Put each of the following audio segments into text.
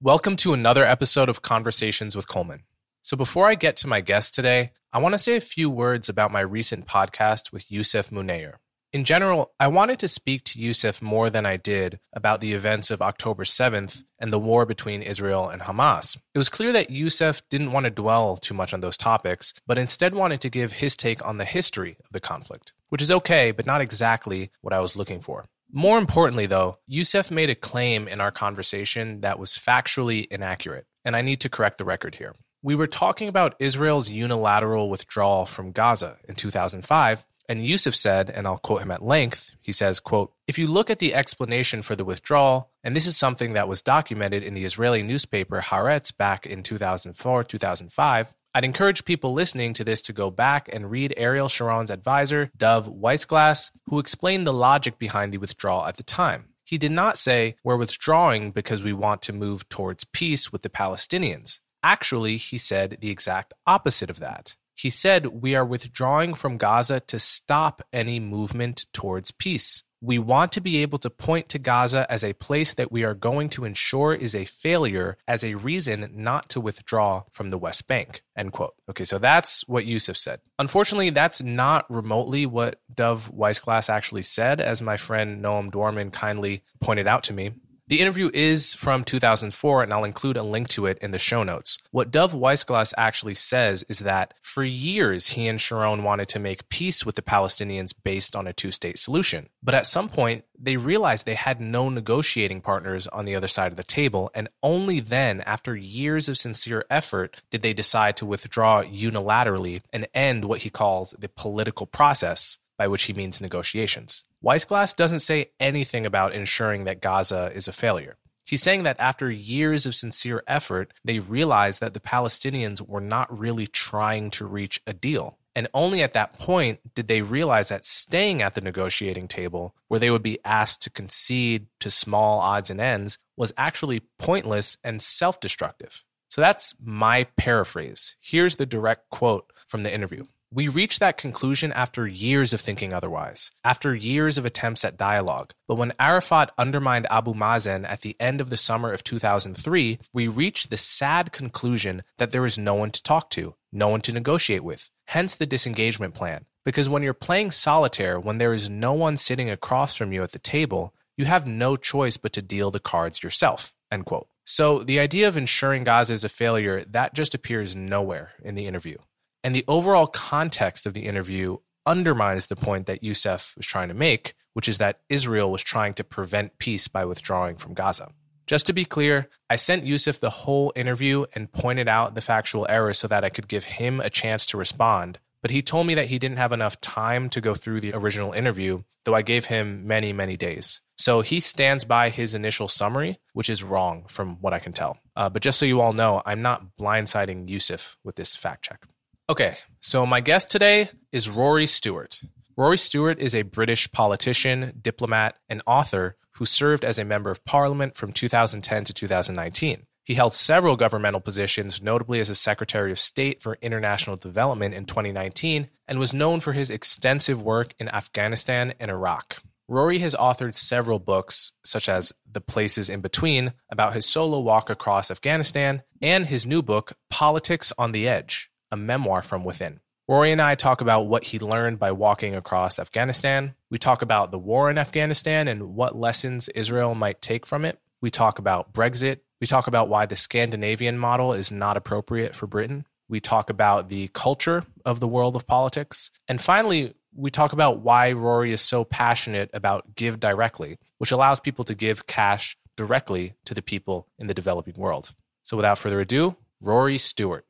Welcome to another episode of Conversations with Coleman. So, before I get to my guest today, I want to say a few words about my recent podcast with Yousef Munayyer. In general, I wanted to speak to Yousef more than I did about the events of October 7th and the war between Israel and Hamas. It was clear that Yousef didn't want to dwell too much on those topics, but instead wanted to give his take on the history of the conflict, which is okay, but not exactly what I was looking for. More importantly, though, Yousef made a claim in our conversation that was factually inaccurate, and I need to correct the record here. We were talking about Israel's unilateral withdrawal from Gaza in 2005, and Yousef said, and I'll quote him at length, he says, quote, if you look at the explanation for the withdrawal, and this is something that was documented in the Israeli newspaper Haaretz back in 2004, 2005, I'd encourage people listening to this to go back and read Ariel Sharon's advisor, Dov Weissglass, who explained the logic behind the withdrawal at the time. He did not say, We're withdrawing because we want to move towards peace with the Palestinians. Actually, he said the exact opposite of that. He said, We are withdrawing from Gaza to stop any movement towards peace. We want to be able to point to Gaza as a place that we are going to ensure is a failure as a reason not to withdraw from the West Bank. End quote. Okay, so that's what Yousef said. Unfortunately, that's not remotely what Dov Weissglass actually said, as my friend Noam Dworman kindly pointed out to me. The interview is from 2004, and I'll include a link to it in the show notes. What Dov Weissglass actually says is that for years, he and Sharon wanted to make peace with the Palestinians based on a two state solution. But at some point, they realized they had no negotiating partners on the other side of the table, and only then, after years of sincere effort, did they decide to withdraw unilaterally and end what he calls the political process, by which he means negotiations. Weissglass doesn't say anything about ensuring that Gaza is a failure. He's saying that after years of sincere effort, they realized that the Palestinians were not really trying to reach a deal. And only at that point did they realize that staying at the negotiating table, where they would be asked to concede to small odds and ends, was actually pointless and self destructive. So that's my paraphrase. Here's the direct quote from the interview. We reached that conclusion after years of thinking otherwise, after years of attempts at dialogue. But when Arafat undermined Abu Mazen at the end of the summer of 2003, we reached the sad conclusion that there is no one to talk to, no one to negotiate with. Hence the disengagement plan. Because when you're playing solitaire, when there is no one sitting across from you at the table, you have no choice but to deal the cards yourself. End quote. So the idea of ensuring Gaza is a failure, that just appears nowhere in the interview. And the overall context of the interview undermines the point that Yousef was trying to make, which is that Israel was trying to prevent peace by withdrawing from Gaza. Just to be clear, I sent Yousef the whole interview and pointed out the factual errors so that I could give him a chance to respond. But he told me that he didn't have enough time to go through the original interview, though I gave him many, many days. So he stands by his initial summary, which is wrong from what I can tell. Uh, but just so you all know, I'm not blindsiding Yousef with this fact check. Okay, so my guest today is Rory Stewart. Rory Stewart is a British politician, diplomat, and author who served as a member of parliament from 2010 to 2019. He held several governmental positions, notably as a Secretary of State for International Development in 2019, and was known for his extensive work in Afghanistan and Iraq. Rory has authored several books, such as The Places in Between, about his solo walk across Afghanistan, and his new book, Politics on the Edge a memoir from within. Rory and I talk about what he learned by walking across Afghanistan. We talk about the war in Afghanistan and what lessons Israel might take from it. We talk about Brexit. We talk about why the Scandinavian model is not appropriate for Britain. We talk about the culture of the world of politics. And finally, we talk about why Rory is so passionate about GiveDirectly, which allows people to give cash directly to the people in the developing world. So without further ado, Rory Stewart.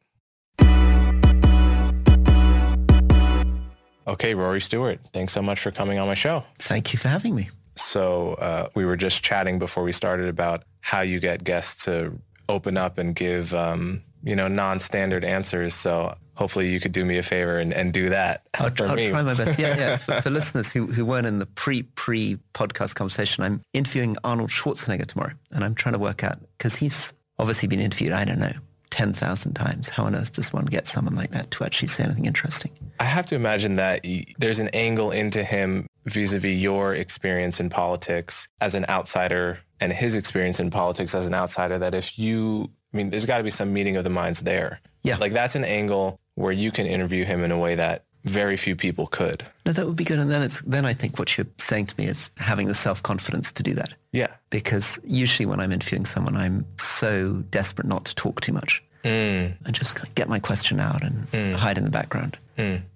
Okay, Rory Stewart, thanks so much for coming on my show. Thank you for having me. So uh, we were just chatting before we started about how you get guests to open up and give, um, you know, non-standard answers. So hopefully you could do me a favor and, and do that I'll, for I'll try my best. Yeah, yeah. For, for listeners who, who weren't in the pre-pre podcast conversation, I'm interviewing Arnold Schwarzenegger tomorrow, and I'm trying to work out because he's obviously been interviewed. I don't know. 10,000 times. How on earth does one get someone like that to actually say anything interesting? I have to imagine that there's an angle into him vis-a-vis your experience in politics as an outsider and his experience in politics as an outsider that if you, I mean, there's got to be some meeting of the minds there. Yeah. Like that's an angle where you can interview him in a way that very few people could. No, that would be good. And then it's then I think what you're saying to me is having the self-confidence to do that. Yeah. Because usually when I'm interviewing someone, I'm so desperate not to talk too much. Mm. and just kind of get my question out and Hmm. hide in the background.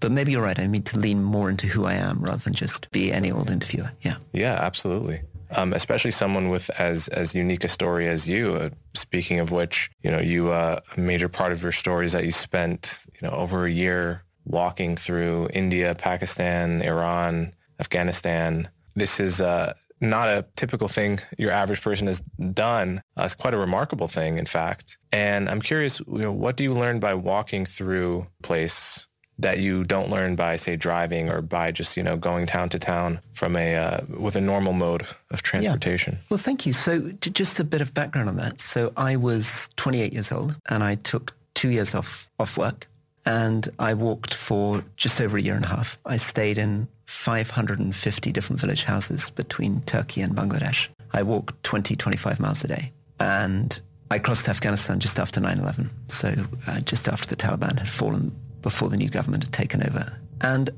But maybe you're right. I need to lean more into who I am rather than just be any old interviewer. Yeah. Yeah, absolutely. Um, especially someone with as as unique a story as you. Uh, speaking of which, you know, you uh, a major part of your story is that you spent you know over a year walking through India, Pakistan, Iran, Afghanistan. This is uh, not a typical thing your average person has done. Uh, it's quite a remarkable thing, in fact. And I'm curious, you know, what do you learn by walking through a place that you don't learn by, say, driving or by just, you know, going town to town from a, uh, with a normal mode of transportation? Well, thank you. So j- just a bit of background on that. So I was 28 years old and I took two years off, off work and I walked for just over a year and a half. I stayed in 550 different village houses between Turkey and Bangladesh. I walked 20, 25 miles a day. And I crossed Afghanistan just after 9-11. So uh, just after the Taliban had fallen before the new government had taken over. And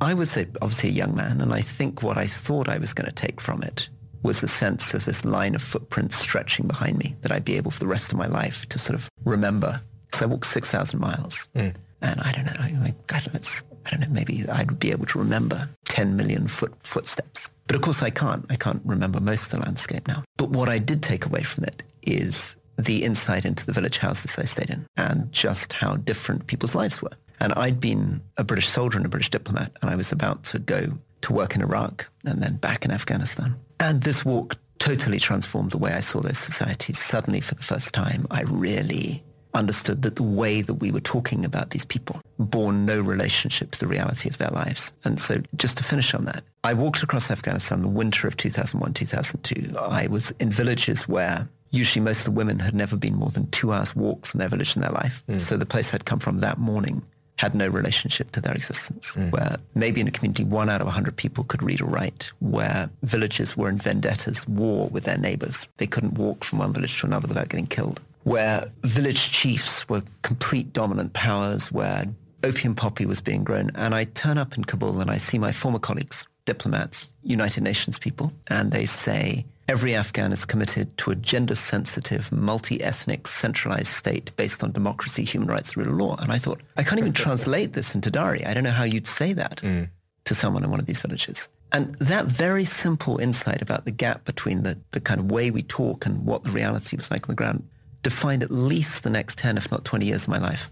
I was a, obviously a young man, and I think what I thought I was going to take from it was a sense of this line of footprints stretching behind me that I'd be able for the rest of my life to sort of remember. Because I walked 6,000 miles. And I don't know, I, I, God, let's, I don't know, maybe I'd be able to remember 10 million foot, footsteps. But of course I can't. I can't remember most of the landscape now. But what I did take away from it is the insight into the village houses I stayed in and just how different people's lives were. And I'd been a British soldier and a British diplomat, and I was about to go to work in Iraq and then back in Afghanistan. And this walk totally transformed the way I saw those societies. Suddenly, for the first time, I really understood that the way that we were talking about these people bore no relationship to the reality of their lives. And so just to finish on that, I walked across Afghanistan the winter of 2001, 2002. I was in villages where usually most of the women had never been more than two hours walk from their village in their life. Hmm. So the place I'd come from that morning had no relationship to their existence, hmm. where maybe in a community one out of a hundred people could read or write, where villages were in vendettas, war with their neighbors. They couldn't walk from one village to another without getting killed, where village chiefs were complete dominant powers, where opium poppy was being grown. And I turn up in Kabul and I see my former colleagues, diplomats, United Nations people, and they say, Every Afghan is committed to a gender-sensitive, multi-ethnic, centralized state based on democracy, human rights, rule of law. And I thought, I can't even translate this into Dari. I don't know how you'd say that mm. to someone in one of these villages. And that very simple insight about the gap between the, the kind of way we talk and what the reality was like on the ground defined at least the next 10, if not 20 years of my life.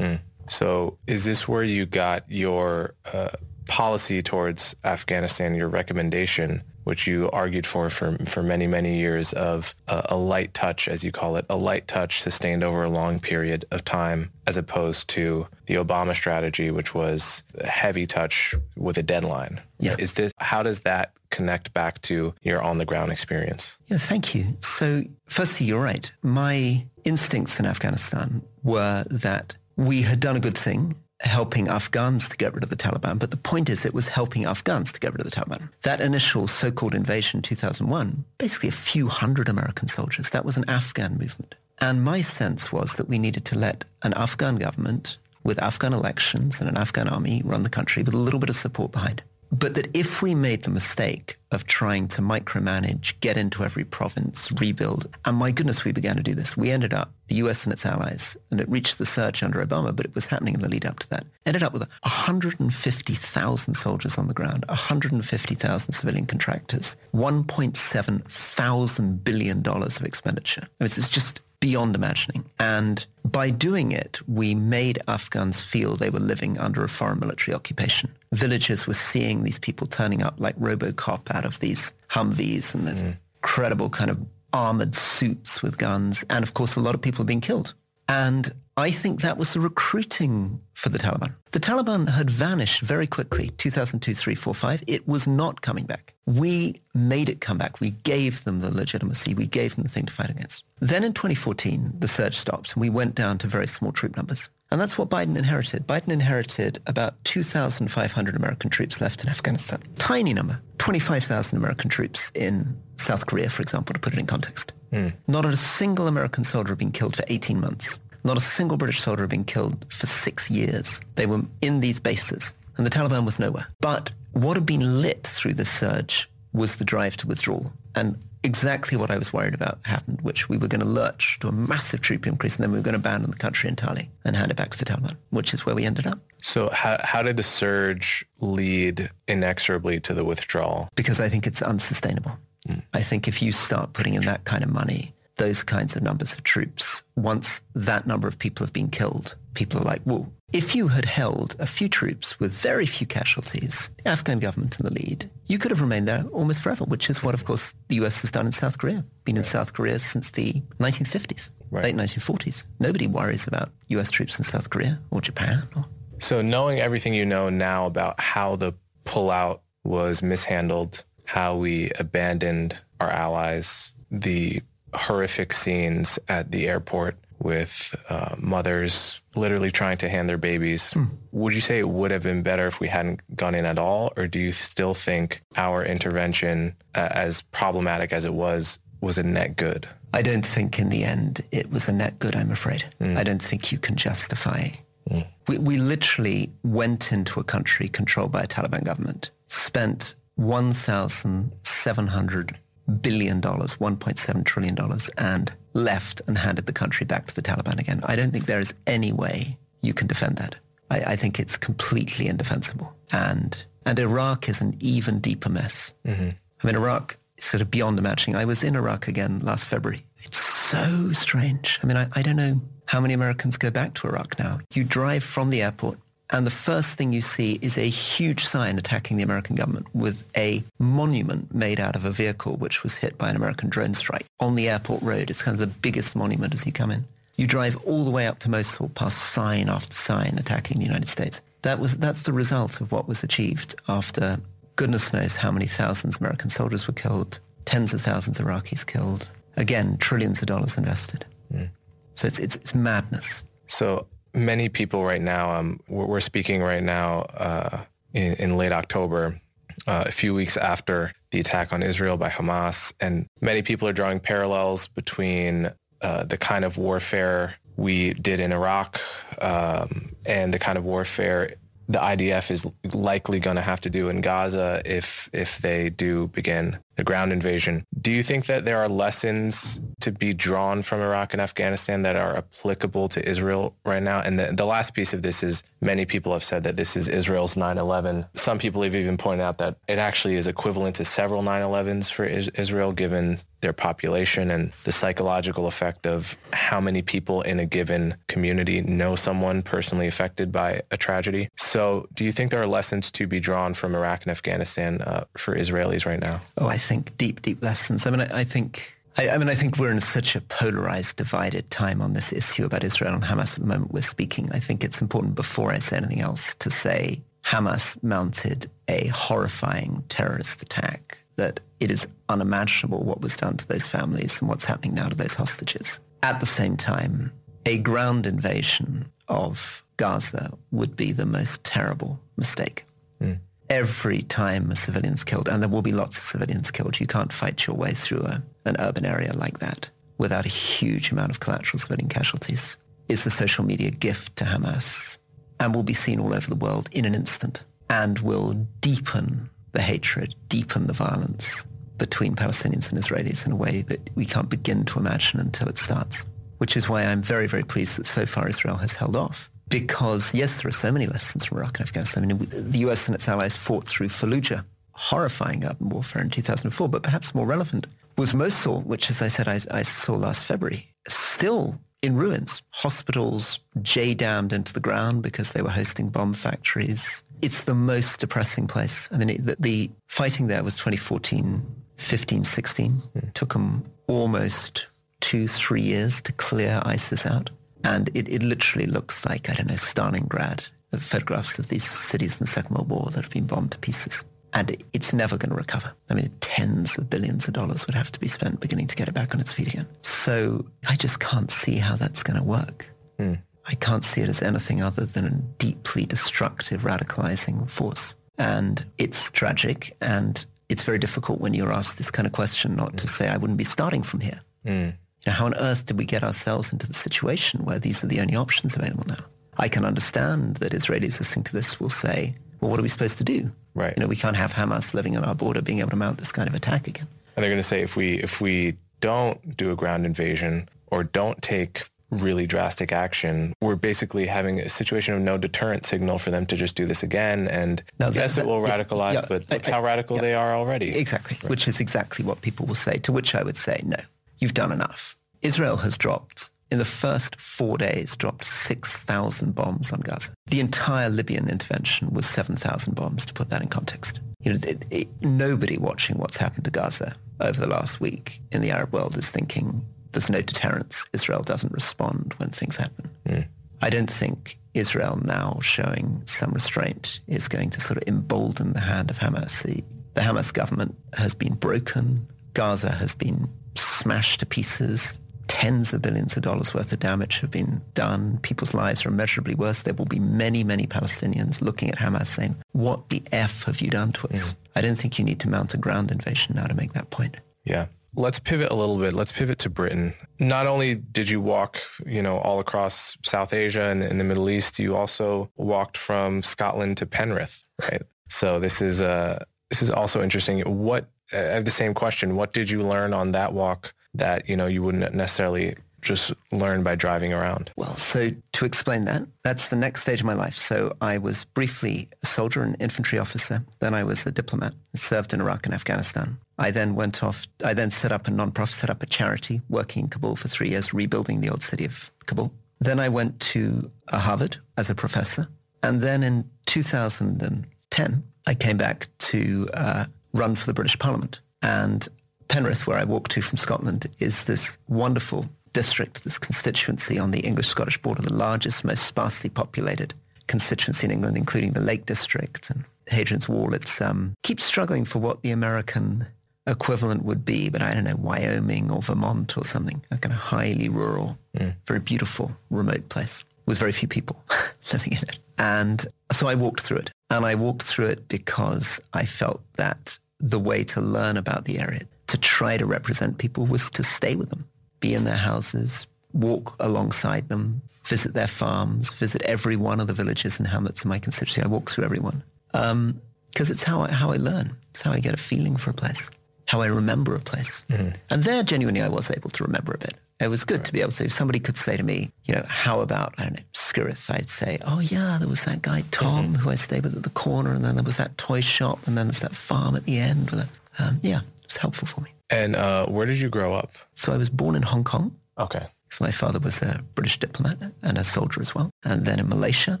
So is this where you got your uh, policy towards Afghanistan, your recommendation, which you argued for for, for many, many years of uh, a light touch, as you call it, a light touch sustained over a long period of time, as opposed to the Obama strategy, which was a heavy touch with a deadline? Yeah. Is this, how does that connect back to your on the ground experience? Yeah, thank you. So firstly, you're right. My instincts in Afghanistan were that we had done a good thing helping Afghans to get rid of the Taliban, but the point is it was helping Afghans to get rid of the Taliban. That initial so-called invasion in 2001, basically a few hundred American soldiers, that was an Afghan movement. And my sense was that we needed to let an Afghan government with Afghan elections and an Afghan army run the country with a little bit of support behind. But that if we made the mistake of trying to micromanage, get into every province, rebuild, and my goodness, we began to do this. We ended up, the US and its allies, and it reached the surge under Obama, but it was happening in the lead up to that, ended up with 150,000 soldiers on the ground, 150,000 civilian contractors, $1.7 thousand billion of expenditure. I mean, it's just beyond imagining. And by doing it, we made Afghans feel they were living under a foreign military occupation. Villagers were seeing these people turning up like Robocop out of these Humvees and this mm. incredible kind of armored suits with guns. And of course, a lot of people being killed. And I think that was the recruiting for the Taliban. The Taliban had vanished very quickly, 2002, 3, 4, 5. It was not coming back. We made it come back. We gave them the legitimacy. We gave them the thing to fight against. Then in 2014, the surge stopped and we went down to very small troop numbers. And that's what Biden inherited. Biden inherited about 2,500 American troops left in Afghanistan. Tiny number. 25,000 American troops in South Korea, for example, to put it in context. Mm. Not a single American soldier had been killed for 18 months. Not a single British soldier had been killed for six years. They were in these bases, and the Taliban was nowhere. But what had been lit through the surge was the drive to withdrawal. And exactly what I was worried about happened, which we were going to lurch to a massive troop increase, and then we were going to abandon the country entirely and hand it back to the Taliban, which is where we ended up. So how, how did the surge lead inexorably to the withdrawal? Because I think it's unsustainable. Mm. I think if you start putting in that kind of money, those kinds of numbers of troops, once that number of people have been killed, people are like, whoa. If you had held a few troops with very few casualties, the Afghan government in the lead, you could have remained there almost forever, which is what, of course, the US has done in South Korea. Been right. in South Korea since the 1950s, right. late 1940s. Nobody worries about US troops in South Korea or Japan. Or... So knowing everything you know now about how the pullout was mishandled, how we abandoned our allies, the horrific scenes at the airport with uh, mothers literally trying to hand their babies. Hmm. Would you say it would have been better if we hadn't gone in at all? Or do you still think our intervention, uh, as problematic as it was, was a net good? I don't think in the end it was a net good, I'm afraid. Mm. I don't think you can justify. Mm. We, we literally went into a country controlled by a Taliban government, spent 1,700 billion dollars, 1.7 trillion dollars, and left and handed the country back to the Taliban again. I don't think there is any way you can defend that. I, I think it's completely indefensible. And and Iraq is an even deeper mess. Mm-hmm. I mean, Iraq is sort of beyond imagining. I was in Iraq again last February. It's so strange. I mean, I, I don't know how many Americans go back to Iraq now. You drive from the airport and the first thing you see is a huge sign attacking the American government with a monument made out of a vehicle which was hit by an American drone strike on the airport road. It's kind of the biggest monument as you come in. You drive all the way up to Mosul past sign after sign attacking the United States. That was, that's the result of what was achieved after goodness knows how many thousands of American soldiers were killed, tens of thousands of Iraqis killed. Again, trillions of dollars invested. Mm. So it's, it's, it's madness. So many people right now, um, we're, speaking right now uh, in, in, late October, uh, a few weeks after the attack on Israel by Hamas, and many people are drawing parallels between uh, the kind of warfare we did in Iraq um, and the kind of warfare the IDF is likely going to have to do in Gaza if if they do begin the ground invasion. Do you think that there are lessons to be drawn from Iraq and Afghanistan that are applicable to Israel right now? And the, the last piece of this is many people have said that this is Israel's 9-11. Some people have even pointed out that it actually is equivalent to several 9-11s for Israel given their population and the psychological effect of how many people in a given community know someone personally affected by a tragedy. So do you think there are lessons to be drawn from Iraq and Afghanistan uh, for Israelis right now? Oh, I think deep, deep lessons. I mean, I, I think I, I, mean, I think we're in such a polarized, divided time on this issue about Israel and Hamas at the moment we're speaking. I think it's important before I say anything else to say Hamas mounted a horrifying terrorist attack that it is unimaginable what was done to those families and what's happening now to those hostages. At the same time, a ground invasion of Gaza would be the most terrible mistake. Mm. Every time a civilian's killed, and there will be lots of civilians killed, you can't fight your way through a, an urban area like that without a huge amount of collateral civilian casualties. It's a social media gift to Hamas and will be seen all over the world in an instant and will deepen the hatred, deepen the violence between Palestinians and Israelis in a way that we can't begin to imagine until it starts. Which is why I'm very, very pleased that so far Israel has held off. Because, yes, there are so many lessons from Iraq and Afghanistan. I mean, the US and its allies fought through Fallujah, horrifying urban warfare in 2004, but perhaps more relevant was Mosul, which, as I said, I, I saw last February. still in ruins. Hospitals J-dammed into the ground because they were hosting bomb factories. It's the most depressing place. I mean, it, the, the, fighting there was 2014, 15, 16. Mm. Took them almost two, three years to clear ISIS out. And it, it literally looks like, I don't know, Stalingrad, the photographs of these cities in the Second World War that have been bombed to pieces. And it's never going to recover. I mean, tens of billions of dollars would have to be spent beginning to get it back on its feet again. So I just can't see how that's going to work. Mm. I can't see it as anything other than a deeply destructive, radicalizing force. And it's tragic. And it's very difficult when you're asked this kind of question not mm. to say, I wouldn't be starting from here. Mm. Know, how on earth did we get ourselves into the situation where these are the only options available now? I can understand that Israelis listening to this will say, well, what are we supposed to do? Right. You know, we can't have Hamas living on our border being able to mount this kind of attack again. And they're going to say if we if we don't do a ground invasion or don't take really drastic action, we're basically having a situation of no deterrent signal for them to just do this again. And now, yes, that, it will radicalize, yeah, but look I, how radical yeah, they are already. Exactly, right. which is exactly what people will say, to which I would say, no, you've done enough. Israel has dropped in the first four days, dropped 6,000 bombs on Gaza. The entire Libyan intervention was 7,000 bombs, to put that in context. You know, it, it, nobody watching what's happened to Gaza over the last week in the Arab world is thinking there's no deterrence. Israel doesn't respond when things happen. Mm. I don't think Israel now showing some restraint is going to sort of embolden the hand of Hamas. The, the Hamas government has been broken. Gaza has been smashed to pieces tens of billions of dollars worth of damage have been done. People's lives are immeasurably worse. There will be many, many Palestinians looking at Hamas saying, what the F have you done to us? Mm. I don't think you need to mount a ground invasion now to make that point. Yeah. Let's pivot a little bit. Let's pivot to Britain. Not only did you walk, you know, all across South Asia and in the Middle East, you also walked from Scotland to Penrith, right? so this is uh, this is also interesting. What I have the same question. What did you learn on that walk that, you know, you wouldn't necessarily just learn by driving around? Well, so to explain that, that's the next stage of my life. So I was briefly a soldier and infantry officer. Then I was a diplomat, served in Iraq and Afghanistan. I then went off, I then set up a non-profit, set up a charity working in Kabul for three years, rebuilding the old city of Kabul. Then I went to Harvard as a professor. And then in 2010, I came back to uh, run for the British Parliament. And Penrith, where I walk to from Scotland, is this wonderful district, this constituency on the English-Scottish border, the largest, most sparsely populated constituency in England, including the Lake District and Hadrian's Wall. It's um, keeps struggling for what the American equivalent would be, but I don't know, Wyoming or Vermont or something, a kind of highly rural, mm. very beautiful, remote place with very few people living in it. And so I walked through it. And I walked through it because I felt that the way to learn about the area to try to represent people was to stay with them, be in their houses, walk alongside them, visit their farms, visit every one of the villages and hamlets in my constituency. I walk through everyone because um, it's how I, how I learn. It's how I get a feeling for a place, how I remember a place. Mm-hmm. And there, genuinely, I was able to remember a bit. It was good right. to be able to, say, if somebody could say to me, you know, how about, I don't know, Skirwith, I'd say, oh yeah, there was that guy, Tom, mm-hmm. who I stayed with at the corner, and then there was that toy shop, and then there's that farm at the end. With a, um, yeah, it's helpful for me. And uh, where did you grow up? So I was born in Hong Kong. Okay. So my father was a British diplomat and a soldier as well, and then in Malaysia.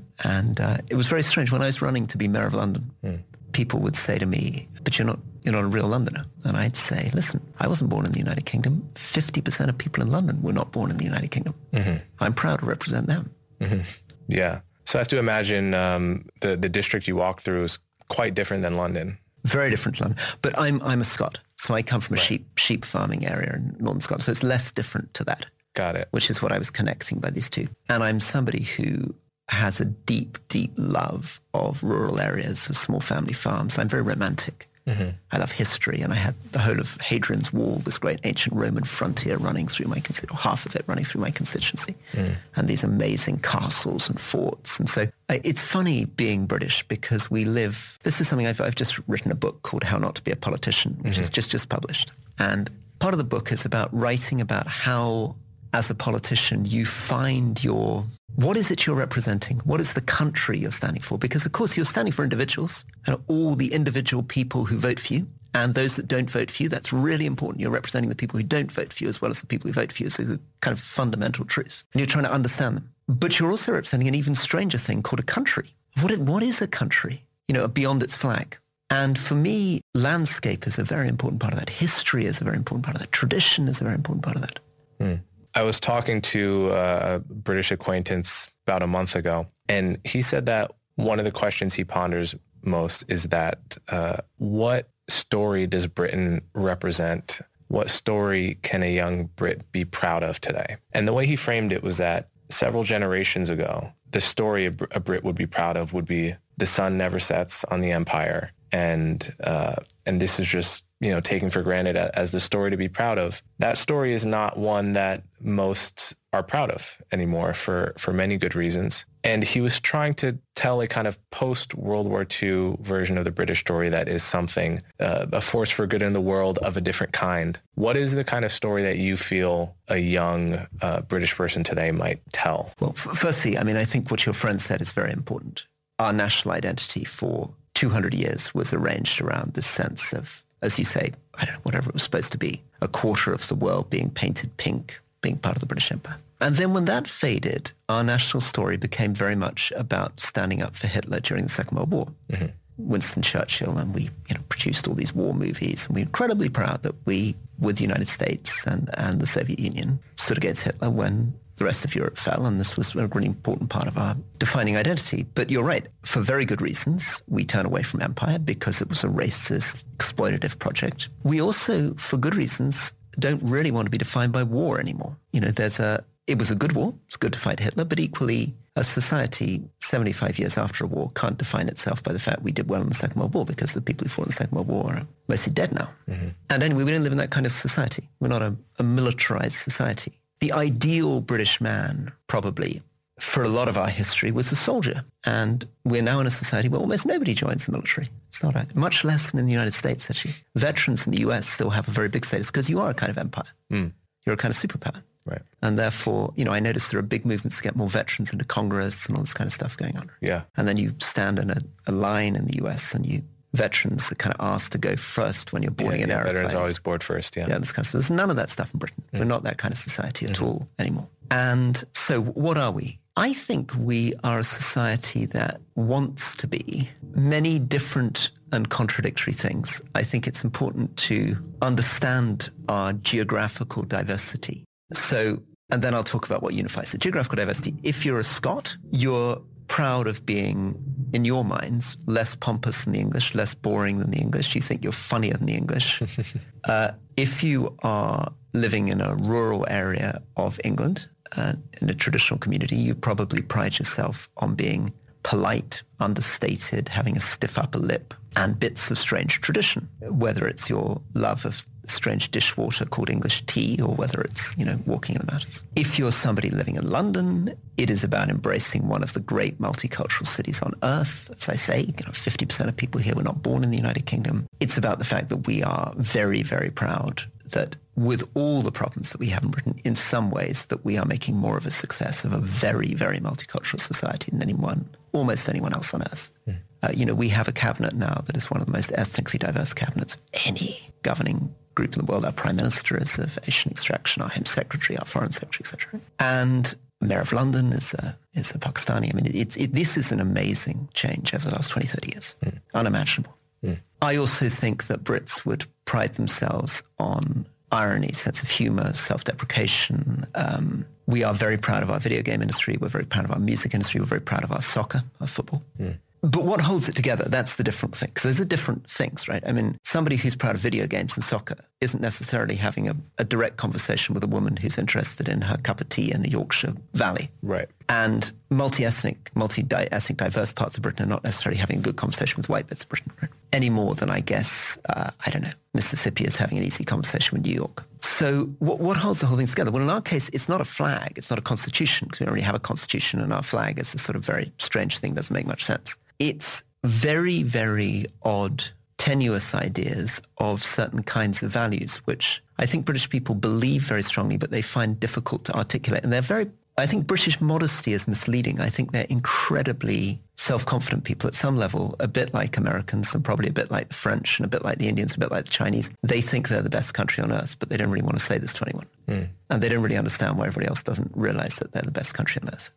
And uh, it was very strange when I was running to be mayor of London. Mm. People would say to me, "But you're not you're not a real Londoner." And I'd say, "Listen, I wasn't born in the United Kingdom. Fifty percent of people in London were not born in the United Kingdom. Mm-hmm. I'm proud to represent them." Mm-hmm. Yeah. So I have to imagine um, the the district you walked through is quite different than London. Very different London. But I'm, I'm a Scot. So I come from a right. sheep, sheep farming area in northern Scotland. So it's less different to that. Got it. Which is what I was connecting by these two. And I'm somebody who has a deep, deep love of rural areas, of small family farms. I'm very romantic. Mm-hmm. I love history, and I had the whole of Hadrian's Wall, this great ancient Roman frontier, running through my or half of it running through my constituency, mm. and these amazing castles and forts. And so it's funny being British because we live. This is something I've, I've just written a book called How Not to Be a Politician, which mm-hmm. is just just published, and part of the book is about writing about how, as a politician, you find your what is it you're representing? What is the country you're standing for? Because of course you're standing for individuals and all the individual people who vote for you And those that don't vote for you, that's really important. You're representing the people who don't vote for you as well as the people who vote for you. So the kind of fundamental truth. And you're trying to understand them. But you're also representing an even stranger thing called a country. What, what is a country? You know, beyond its flag. And for me, landscape is a very important part of that. History is a very important part of that. Tradition is a very important part of that. Hmm. I was talking to a British acquaintance about a month ago, and he said that one of the questions he ponders most is that uh, what story does Britain represent? What story can a young Brit be proud of today? And the way he framed it was that several generations ago, the story a, Brit would be proud of would be the sun never sets on the empire. And, uh, and this is just you know, taken for granted as the story to be proud of. That story is not one that most are proud of anymore for, for many good reasons. And he was trying to tell a kind of post-World War II version of the British story that is something, uh, a force for good in the world of a different kind. What is the kind of story that you feel a young uh, British person today might tell? Well, f- firstly, I mean, I think what your friend said is very important. Our national identity for 200 years was arranged around this sense of as you say, I don't know, whatever it was supposed to be, a quarter of the world being painted pink, being part of the British Empire. And then when that faded, our national story became very much about standing up for Hitler during the Second World War. Mm-hmm. Winston Churchill, and we you know, produced all these war movies, and we're incredibly proud that we, with the United States and, and the Soviet Union, stood against Hitler when the rest of Europe fell, and this was a really important part of our defining identity. But you're right, for very good reasons, we turn away from empire because it was a racist, exploitative project. We also, for good reasons, don't really want to be defined by war anymore. You know, there's a, it was a good war. It's good to fight Hitler, but equally, a society 75 years after a war can't define itself by the fact we did well in the Second World War because the people who fought in the Second World War are mostly dead now. Mm-hmm. And anyway, we don't live in that kind of society. We're not a, a militarized society the ideal British man, probably, for a lot of our history was a soldier. And we're now in a society where almost nobody joins the military. It's not a, much less than in the United States, actually. Veterans in the US still have a very big status because you are a kind of empire. Mm. You're a kind of superpower. Right. And therefore, you know, I noticed there are big movements to get more veterans into Congress and all this kind of stuff going on. Yeah. And then you stand in a, a line in the US and you veterans are kind of asked to go first when you're boarding yeah, an yeah, airplane. Veterans always board first, yeah. Yeah, this kind of stuff. There's none of that stuff in Britain. Mm. We're not that kind of society at mm-hmm. all anymore. And so what are we? I think we are a society that wants to be many different and contradictory things. I think it's important to understand our geographical diversity. So, and then I'll talk about what unifies it. Geographical diversity. If you're a Scot, you're proud of being, in your minds, less pompous than the English, less boring than the English. You think you're funnier than the English. uh, if you are living in a rural area of England, uh, in a traditional community, you probably pride yourself on being polite, understated, having a stiff upper lip, and bits of strange tradition, whether it's your love of strange dishwater called English tea or whether it's, you know, walking in the mountains. If you're somebody living in London, it is about embracing one of the great multicultural cities on earth. As I say, you know, 50% of people here were not born in the United Kingdom. It's about the fact that we are very, very proud that with all the problems that we have in Britain, in some ways that we are making more of a success of a very, very multicultural society than anyone, almost anyone else on earth. Mm. Uh, you know, we have a cabinet now that is one of the most ethnically diverse cabinets of any governing group in the world. Our prime minister is of Asian extraction, our home secretary, our foreign secretary, etc. And mayor of London is a, is a Pakistani. I mean, it's, it, this is an amazing change over the last 20, 30 years. Mm. Unimaginable. Mm. I also think that Brits would pride themselves on irony, sense of humor, self-deprecation. Um, we are very proud of our video game industry. We're very proud of our music industry. We're very proud of our soccer, our football. Mm. But what holds it together? That's the different thing. Because those are different things, right? I mean, somebody who's proud of video games and soccer isn't necessarily having a, a direct conversation with a woman who's interested in her cup of tea in the Yorkshire Valley. Right. And multi-ethnic, multi-ethnic diverse parts of Britain are not necessarily having a good conversation with white bits of Britain, right? Any more than, I guess, uh, I don't know, Mississippi is having an easy conversation with New York. So what, what holds the whole thing together? Well, in our case, it's not a flag. It's not a constitution because we don't really have a constitution and our flag is a sort of very strange thing. doesn't make much sense it's very, very odd, tenuous ideas of certain kinds of values, which I think British people believe very strongly, but they find difficult to articulate. And they're very I think British modesty is misleading. I think they're incredibly self-confident people at some level, a bit like Americans and probably a bit like the French and a bit like the Indians, a bit like the Chinese. They think they're the best country on earth, but they don't really want to say this to anyone. Mm. And they don't really understand why everybody else doesn't realize that they're the best country on earth.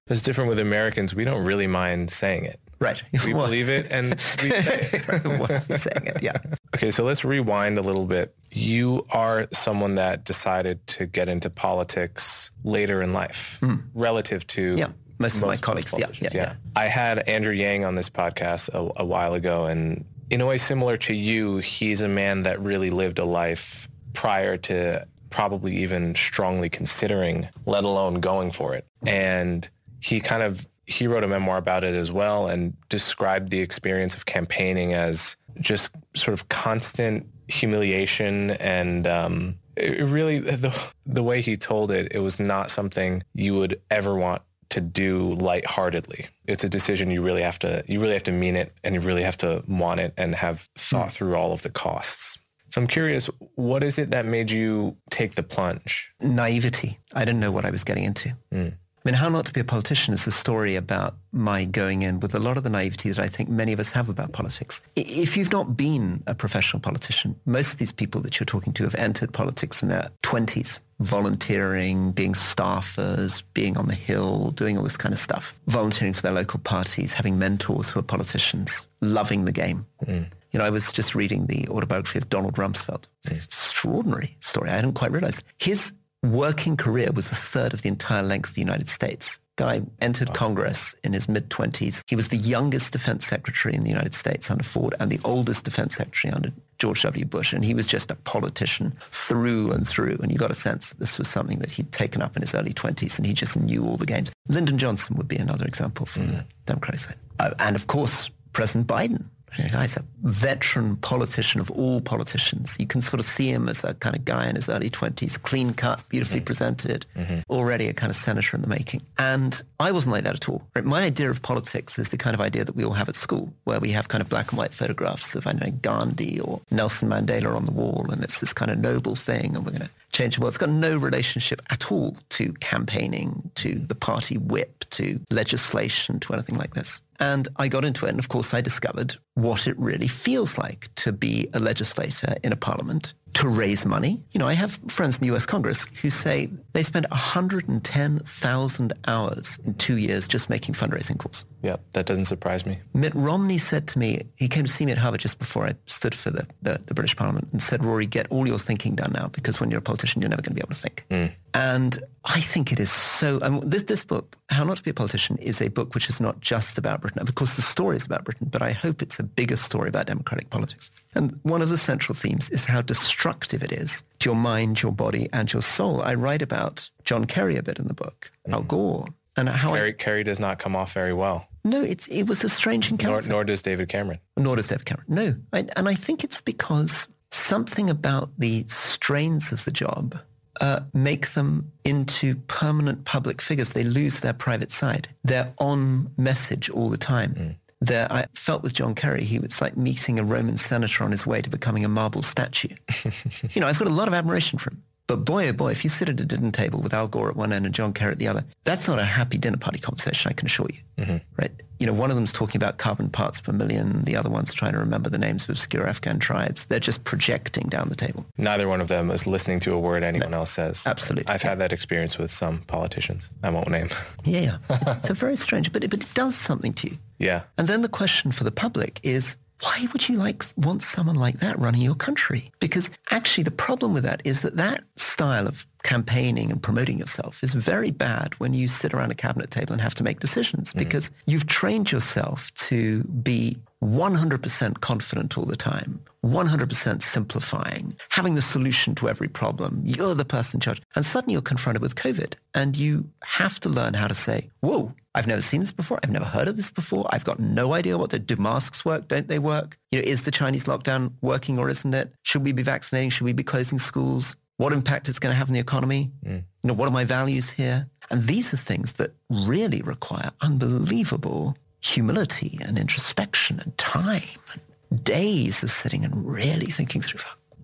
it's different with Americans. We don't really mind saying it. Right. We believe it and we say it. saying it, yeah. Okay, so let's rewind a little bit. You are someone that decided to get into politics later in life mm. relative to yeah most, most of my colleagues. Yeah, yeah, yeah, I had Andrew Yang on this podcast a, a while ago, and in a way similar to you, he's a man that really lived a life prior to probably even strongly considering, let alone going for it. And he kind of he wrote a memoir about it as well and described the experience of campaigning as just sort of constant humiliation and um, it really the, the way he told it it was not something you would ever want to do lightheartedly. It's a decision you really have to you really have to mean it and you really have to want it and have thought mm. through all of the costs. So I'm curious, what is it that made you take the plunge? Naivety. I didn't know what I was getting into. Mm. I mean, How Not to Be a Politician is a story about my going in with a lot of the naivety that I think many of us have about politics. If you've not been a professional politician, most of these people that you're talking to have entered politics in their 20s, volunteering, being staffers, being on the Hill, doing all this kind of stuff, volunteering for their local parties, having mentors who are politicians, loving the game. Mm. You know, I was just reading the autobiography of Donald Rumsfeld. It's an extraordinary story. I hadn't quite realized. His working career was a third of the entire length of the United States. Guy entered Congress in his mid-20s. He was the youngest defense secretary in the United States under Ford and the oldest defense secretary under George W. Bush. And he was just a politician through and through. And you got a sense that this was something that he'd taken up in his early 20s and he just knew all the games. Lyndon Johnson would be another example from mm. the Democratic side. Uh, and of course, President Biden the guy's a veteran politician of all politicians. You can sort of see him as a kind of guy in his early 20s, clean cut, beautifully mm-hmm. presented, mm-hmm. already a kind of senator in the making. And I wasn't like that at all. Right? My idea of politics is the kind of idea that we all have at school, where we have kind of black and white photographs of, I don't know, Gandhi or Nelson Mandela on the wall, and it's this kind of noble thing, and we're going to change the world. It's got no relationship at all to campaigning, to the party whip, to legislation, to anything like this. And I got into it, and of course, I discovered what it really feels like to be a legislator in a parliament to raise money. You know, I have friends in the US Congress who say they spend 110,000 hours in two years just making fundraising calls. Yeah, that doesn't surprise me. Mitt Romney said to me, he came to see me at Harvard just before I stood for the, the, the British Parliament and said, Rory, get all your thinking done now because when you're a politician, you're never going to be able to think. Mm. And I think it is so, I mean, this, this book, How Not to Be a Politician, is a book which is not just about Britain. Of course, the story is about Britain, but I hope it's a bigger story about democratic politics. And one of the central themes is how destructive it is to your mind, your body, and your soul. I write about John Kerry a bit in the book, mm. Al Gore, and how Kerry, I, Kerry does not come off very well. No, it's it was a strange encounter. Nor, nor does David Cameron. Nor does David Cameron. No, I, and I think it's because something about the strains of the job uh, make them into permanent public figures. They lose their private side. They're on message all the time. Mm. There, I felt with John Kerry, he was like meeting a Roman senator on his way to becoming a marble statue. you know, I've got a lot of admiration for him. But boy, oh boy, if you sit at a dinner table with Al Gore at one end and John Kerry at the other, that's not a happy dinner party conversation, I can assure you. Mm-hmm. Right? You know, one of them's talking about carbon parts per million. The other one's trying to remember the names of obscure Afghan tribes. They're just projecting down the table. Neither one of them is listening to a word anyone no, else says. Absolutely. I've had that experience with some politicians. I won't name. Yeah, yeah. it's, it's a very strange, but it, but it does something to you. Yeah. And then the question for the public is, why would you like want someone like that running your country? Because actually the problem with that is that that style of campaigning and promoting yourself is very bad when you sit around a cabinet table and have to make decisions mm-hmm. because you've trained yourself to be 100% confident all the time, 100% simplifying, having the solution to every problem. You're the person in charge. And suddenly you're confronted with COVID and you have to learn how to say, whoa, I've never seen this before. I've never heard of this before. I've got no idea what to do. Masks work? Don't they work? You know, is the Chinese lockdown working or isn't it? Should we be vaccinating? Should we be closing schools? What impact it's going to have on the economy? Mm. You know, what are my values here? And these are things that really require unbelievable humility and introspection and time and days of sitting and really thinking through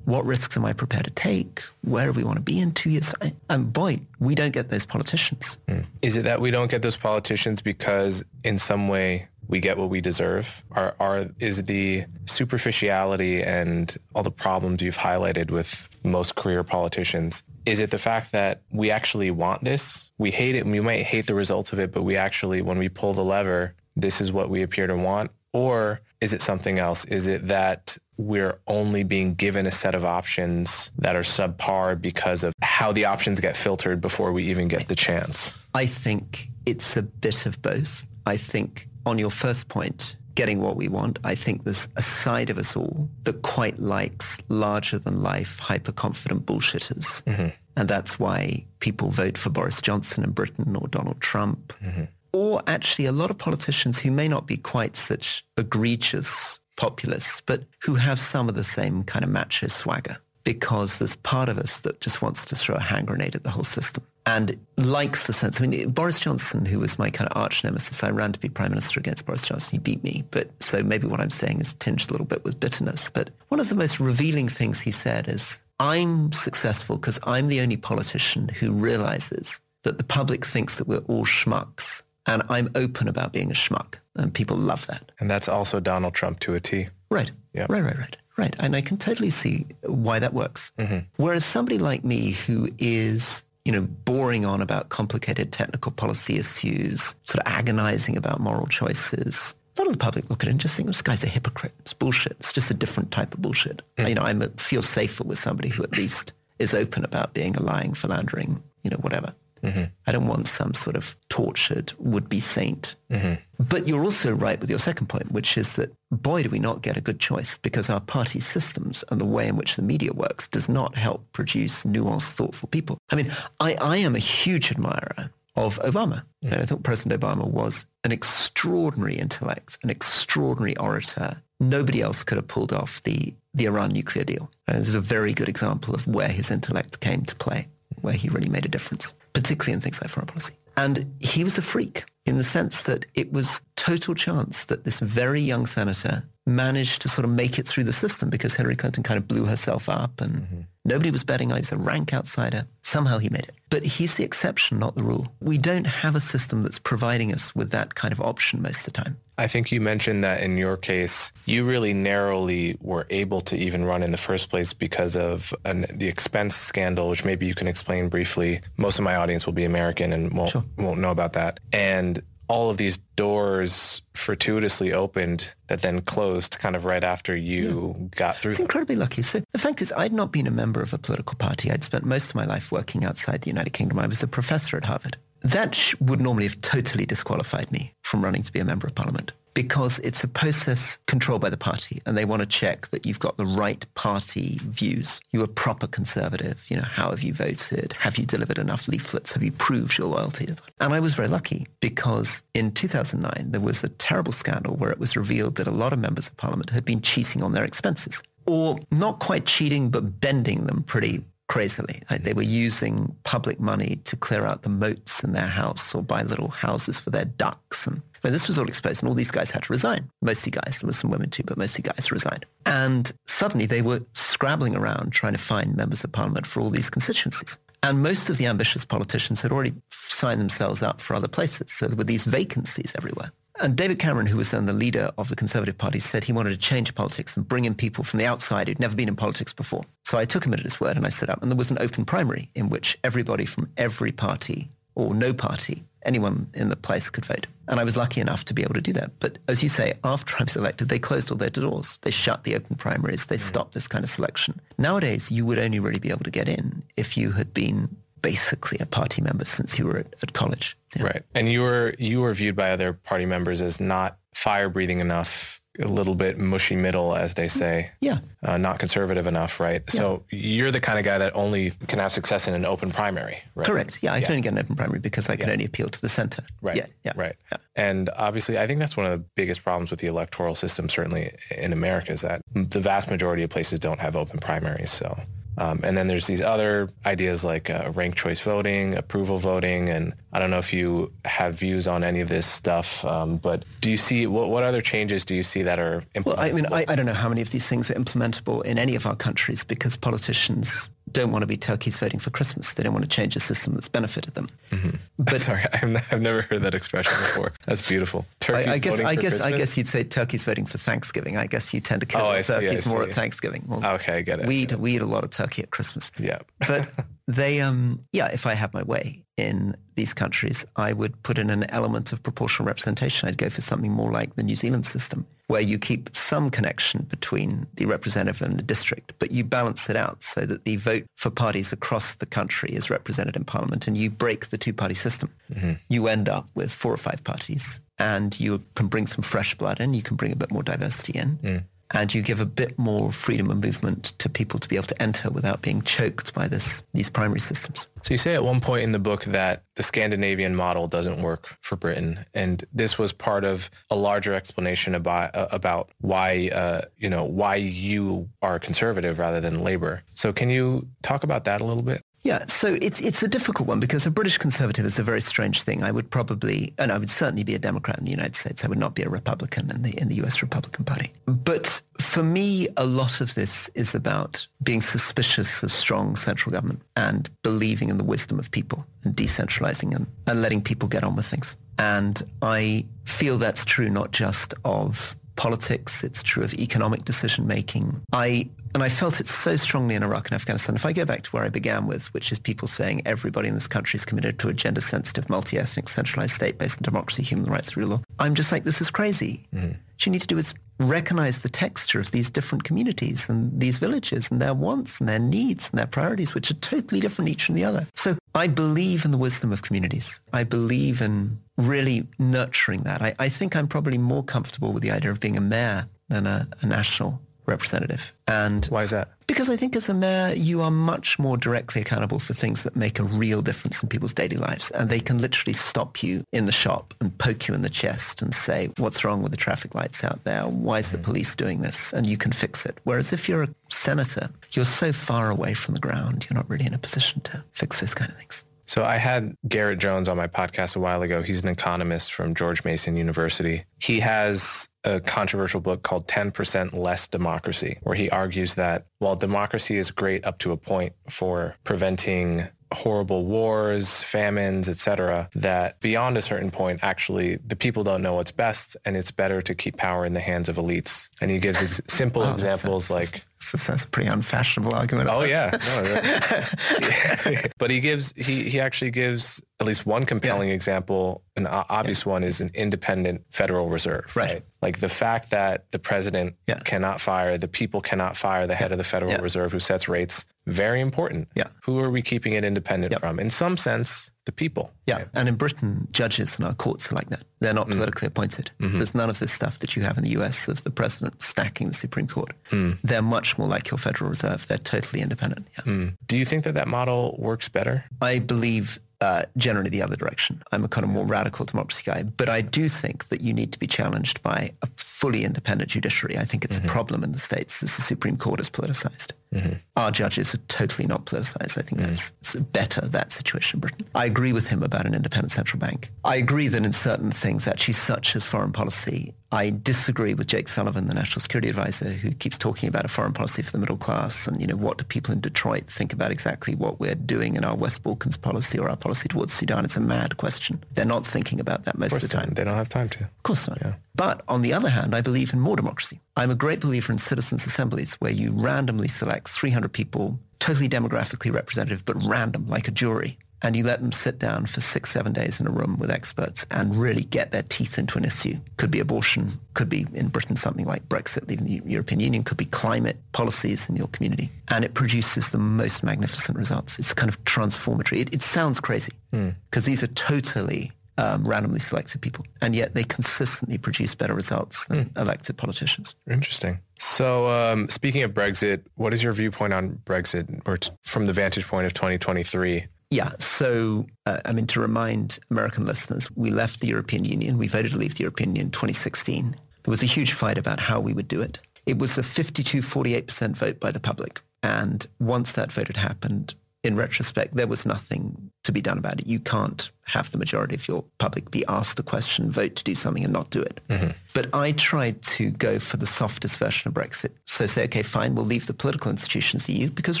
What risks am I prepared to take? Where do we want to be in two years? And boy, we don't get those politicians. Mm. Is it that we don't get those politicians because in some way we get what we deserve? Are, are, is the superficiality and all the problems you've highlighted with most career politicians, is it the fact that we actually want this? We hate it and we might hate the results of it, but we actually, when we pull the lever, this is what we appear to want? Or is it something else? Is it that we're only being given a set of options that are subpar because of how the options get filtered before we even get the chance? I think it's a bit of both. I think on your first point, getting what we want, I think there's a side of us all that quite likes larger than life, hyper confident bullshitters. Mm-hmm. And that's why people vote for Boris Johnson in Britain or Donald Trump. Mm-hmm. Or actually a lot of politicians who may not be quite such egregious populists, but who have some of the same kind of macho swagger because there's part of us that just wants to throw a hand grenade at the whole system and likes the sense. I mean, Boris Johnson, who was my kind of arch nemesis, I ran to be prime minister against Boris Johnson. He beat me. But so maybe what I'm saying is tinged a little bit with bitterness. But one of the most revealing things he said is, I'm successful because I'm the only politician who realizes that the public thinks that we're all schmucks. And I'm open about being a schmuck. And people love that. And that's also Donald Trump to a T. Right. Yeah. Right, right, right. Right. And I can totally see why that works. Mm-hmm. Whereas somebody like me who is you know, boring on about complicated technical policy issues, sort of agonizing about moral choices. A lot of the public look at it and just think, this guy's a hypocrite. It's bullshit. It's just a different type of bullshit. Mm. You know, I feel safer with somebody who at least is open about being a lying, philandering, you know, whatever. Mm-hmm. I don't want some sort of tortured would-be saint. Mm-hmm. But you're also right with your second point, which is that boy, do we not get a good choice because our party systems and the way in which the media works does not help produce nuanced, thoughtful people. I mean, I, I am a huge admirer of Obama. Mm-hmm. I thought President Obama was an extraordinary intellect, an extraordinary orator. Nobody else could have pulled off the, the Iran nuclear deal. And this is a very good example of where his intellect came to play, where he really made a difference particularly in things like foreign policy. And he was a freak in the sense that it was total chance that this very young senator managed to sort of make it through the system because Hillary Clinton kind of blew herself up and mm-hmm. nobody was betting. He was a rank outsider. Somehow he made it. But he's the exception, not the rule. We don't have a system that's providing us with that kind of option most of the time. I think you mentioned that in your case, you really narrowly were able to even run in the first place because of an, the expense scandal, which maybe you can explain briefly. Most of my audience will be American and won't, sure. won't know about that. And all of these doors fortuitously opened that then closed kind of right after you yeah. got through. It's them. incredibly lucky. So the fact is, I'd not been a member of a political party. I'd spent most of my life working outside the United Kingdom. I was a professor at Harvard. That would normally have totally disqualified me from running to be a member of parliament because it's a process controlled by the party and they want to check that you've got the right party views. You're a proper conservative. You know, how have you voted? Have you delivered enough leaflets? Have you proved your loyalty? And I was very lucky because in 2009, there was a terrible scandal where it was revealed that a lot of members of parliament had been cheating on their expenses or not quite cheating, but bending them pretty crazily. Like they were using public money to clear out the moats in their house or buy little houses for their ducks. And when this was all exposed and all these guys had to resign, mostly guys, there were some women too, but mostly guys resigned. And suddenly they were scrabbling around trying to find members of parliament for all these constituencies. And most of the ambitious politicians had already signed themselves up for other places. So there were these vacancies everywhere. And David Cameron, who was then the leader of the Conservative Party, said he wanted to change politics and bring in people from the outside who'd never been in politics before. So I took him at his word and I stood up. And there was an open primary in which everybody from every party or no party, anyone in the place could vote. And I was lucky enough to be able to do that. But as you say, after I was elected, they closed all their doors. They shut the open primaries. They mm. stopped this kind of selection. Nowadays, you would only really be able to get in if you had been basically a party member since you were at, at college. Yeah. Right. And you were you were viewed by other party members as not fire breathing enough, a little bit mushy middle, as they say. Yeah. Uh, not conservative enough, right? Yeah. So you're the kind of guy that only can have success in an open primary, right? Correct. Yeah, I yeah. can only get an open primary because I can only appeal to the center. Right. Yeah. Yeah. Right. And obviously, I think that's one of the biggest problems with the electoral system, certainly in America, is that the vast majority of places don't have open primaries. So Um, and then there's these other ideas like uh, ranked choice voting, approval voting, and I don't know if you have views on any of this stuff, um, but do you see what, what other changes do you see that are Well, I mean, I, I don't know how many of these things are implementable in any of our countries because politicians don't want to be turkeys voting for Christmas. They don't want to change a system that's benefited them. Mm-hmm. But sorry, I've, I've never heard that expression before. That's beautiful. Turkeys I, I guess I guess Christmas? I guess you'd say turkeys voting for Thanksgiving. I guess you tend to kill oh, turkeys more at Thanksgiving. Well, okay, I get it. We eat, we eat a lot of turkey at Christmas. Yeah, but they um yeah, if I had my way in these countries, I would put in an element of proportional representation. I'd go for something more like the New Zealand system, where you keep some connection between the representative and the district, but you balance it out so that the vote for parties across the country is represented in parliament and you break the two-party system. Mm-hmm. You end up with four or five parties and you can bring some fresh blood in, you can bring a bit more diversity in. Mm and you give a bit more freedom of movement to people to be able to enter without being choked by this these primary systems. So you say at one point in the book that the Scandinavian model doesn't work for Britain, and this was part of a larger explanation about uh, about why uh, you know why you are conservative rather than Labour. So can you talk about that a little bit? Yeah, so it's it's a difficult one because a British conservative is a very strange thing. I would probably, and I would certainly be a Democrat in the United States. I would not be a Republican in the in the U.S. Republican Party. But for me, a lot of this is about being suspicious of strong central government and believing in the wisdom of people and decentralizing and, and letting people get on with things. And I feel that's true not just of politics, it's true of economic decision making. I and I felt it so strongly in Iraq and Afghanistan. If I go back to where I began with, which is people saying everybody in this country is committed to a gender-sensitive, multi-ethnic, centralized state based on democracy, human rights, rule of law, I'm just like, this is crazy. Mm. What you need to do is recognize the texture of these different communities and these villages and their wants and their needs and their priorities, which are totally different each from the other. So I believe in the wisdom of communities. I believe in really nurturing that. I, I think I'm probably more comfortable with the idea of being a mayor than a, a national representative. And why is that? Because I think as a mayor, you are much more directly accountable for things that make a real difference in people's daily lives. And they can literally stop you in the shop and poke you in the chest and say, what's wrong with the traffic lights out there? Why is the mm. police doing this? And you can fix it. Whereas if you're a senator, you're so far away from the ground, you're not really in a position to fix those kind of things. So I had Garrett Jones on my podcast a while ago. He's an economist from George Mason University. He has a controversial book called 10% Less Democracy, where he argues that while democracy is great up to a point for preventing horrible wars, famines, etc., that beyond a certain point, actually, the people don't know what's best, and it's better to keep power in the hands of elites. And he gives ex- simple oh, examples like that's a pretty unfashionable argument. Oh yeah, no, but he gives he he actually gives at least one compelling yeah. example. An obvious yeah. one is an independent Federal Reserve. Right. right? Like the fact that the president yeah. cannot fire, the people cannot fire the head of the Federal Reserve who sets rates. Very important. Yeah. Who are we keeping it independent from? In some sense, the people. Yeah. Right? And in Britain, judges and our courts are like that. They're not mm. politically appointed. Mm-hmm. There's none of this stuff that you have in the US of the president stacking the Supreme Court. Mm. They're much more like your Federal Reserve. They're totally independent. Yeah. Mm. Do you think that that model works better? I believe uh, generally the other direction. I'm a kind of more radical democracy guy, but I do think that you need to be challenged by a fully independent judiciary. I think it's mm-hmm. a problem in the States as the Supreme Court is politicized. Mm-hmm. Our judges are totally not politicized. I think mm-hmm. that's better, that situation in Britain. I agree with him about an independent central bank. I agree that in certain things, actually such as foreign policy, I disagree with Jake Sullivan, the national security advisor, who keeps talking about a foreign policy for the middle class and, you know, what do people in Detroit think about exactly what we're doing in our West Balkans policy or our policy towards Sudan? It's a mad question. They're not thinking about that most of, of the time. They don't have time to. Of course not. Yeah. But on the other hand, I believe in more democracy. I'm a great believer in citizens' assemblies where you randomly select 300 people, totally demographically representative, but random, like a jury and you let them sit down for six, seven days in a room with experts and really get their teeth into an issue. Could be abortion, could be in Britain something like Brexit, leaving the European Union, could be climate policies in your community. And it produces the most magnificent results. It's kind of transformatory. It, it sounds crazy because mm. these are totally um, randomly selected people, and yet they consistently produce better results than mm. elected politicians. Interesting. So, um, speaking of Brexit, what is your viewpoint on Brexit, or t- from the vantage point of 2023? Yeah. So, uh, I mean, to remind American listeners, we left the European Union. We voted to leave the European Union in 2016. There was a huge fight about how we would do it. It was a 52-48% vote by the public. And once that vote had happened, in retrospect, there was nothing to be done about it. You can't have the majority of your public be asked a question, vote to do something and not do it. Mm-hmm. But I tried to go for the softest version of Brexit. So say, okay, fine, we'll leave the political institutions the EU. Because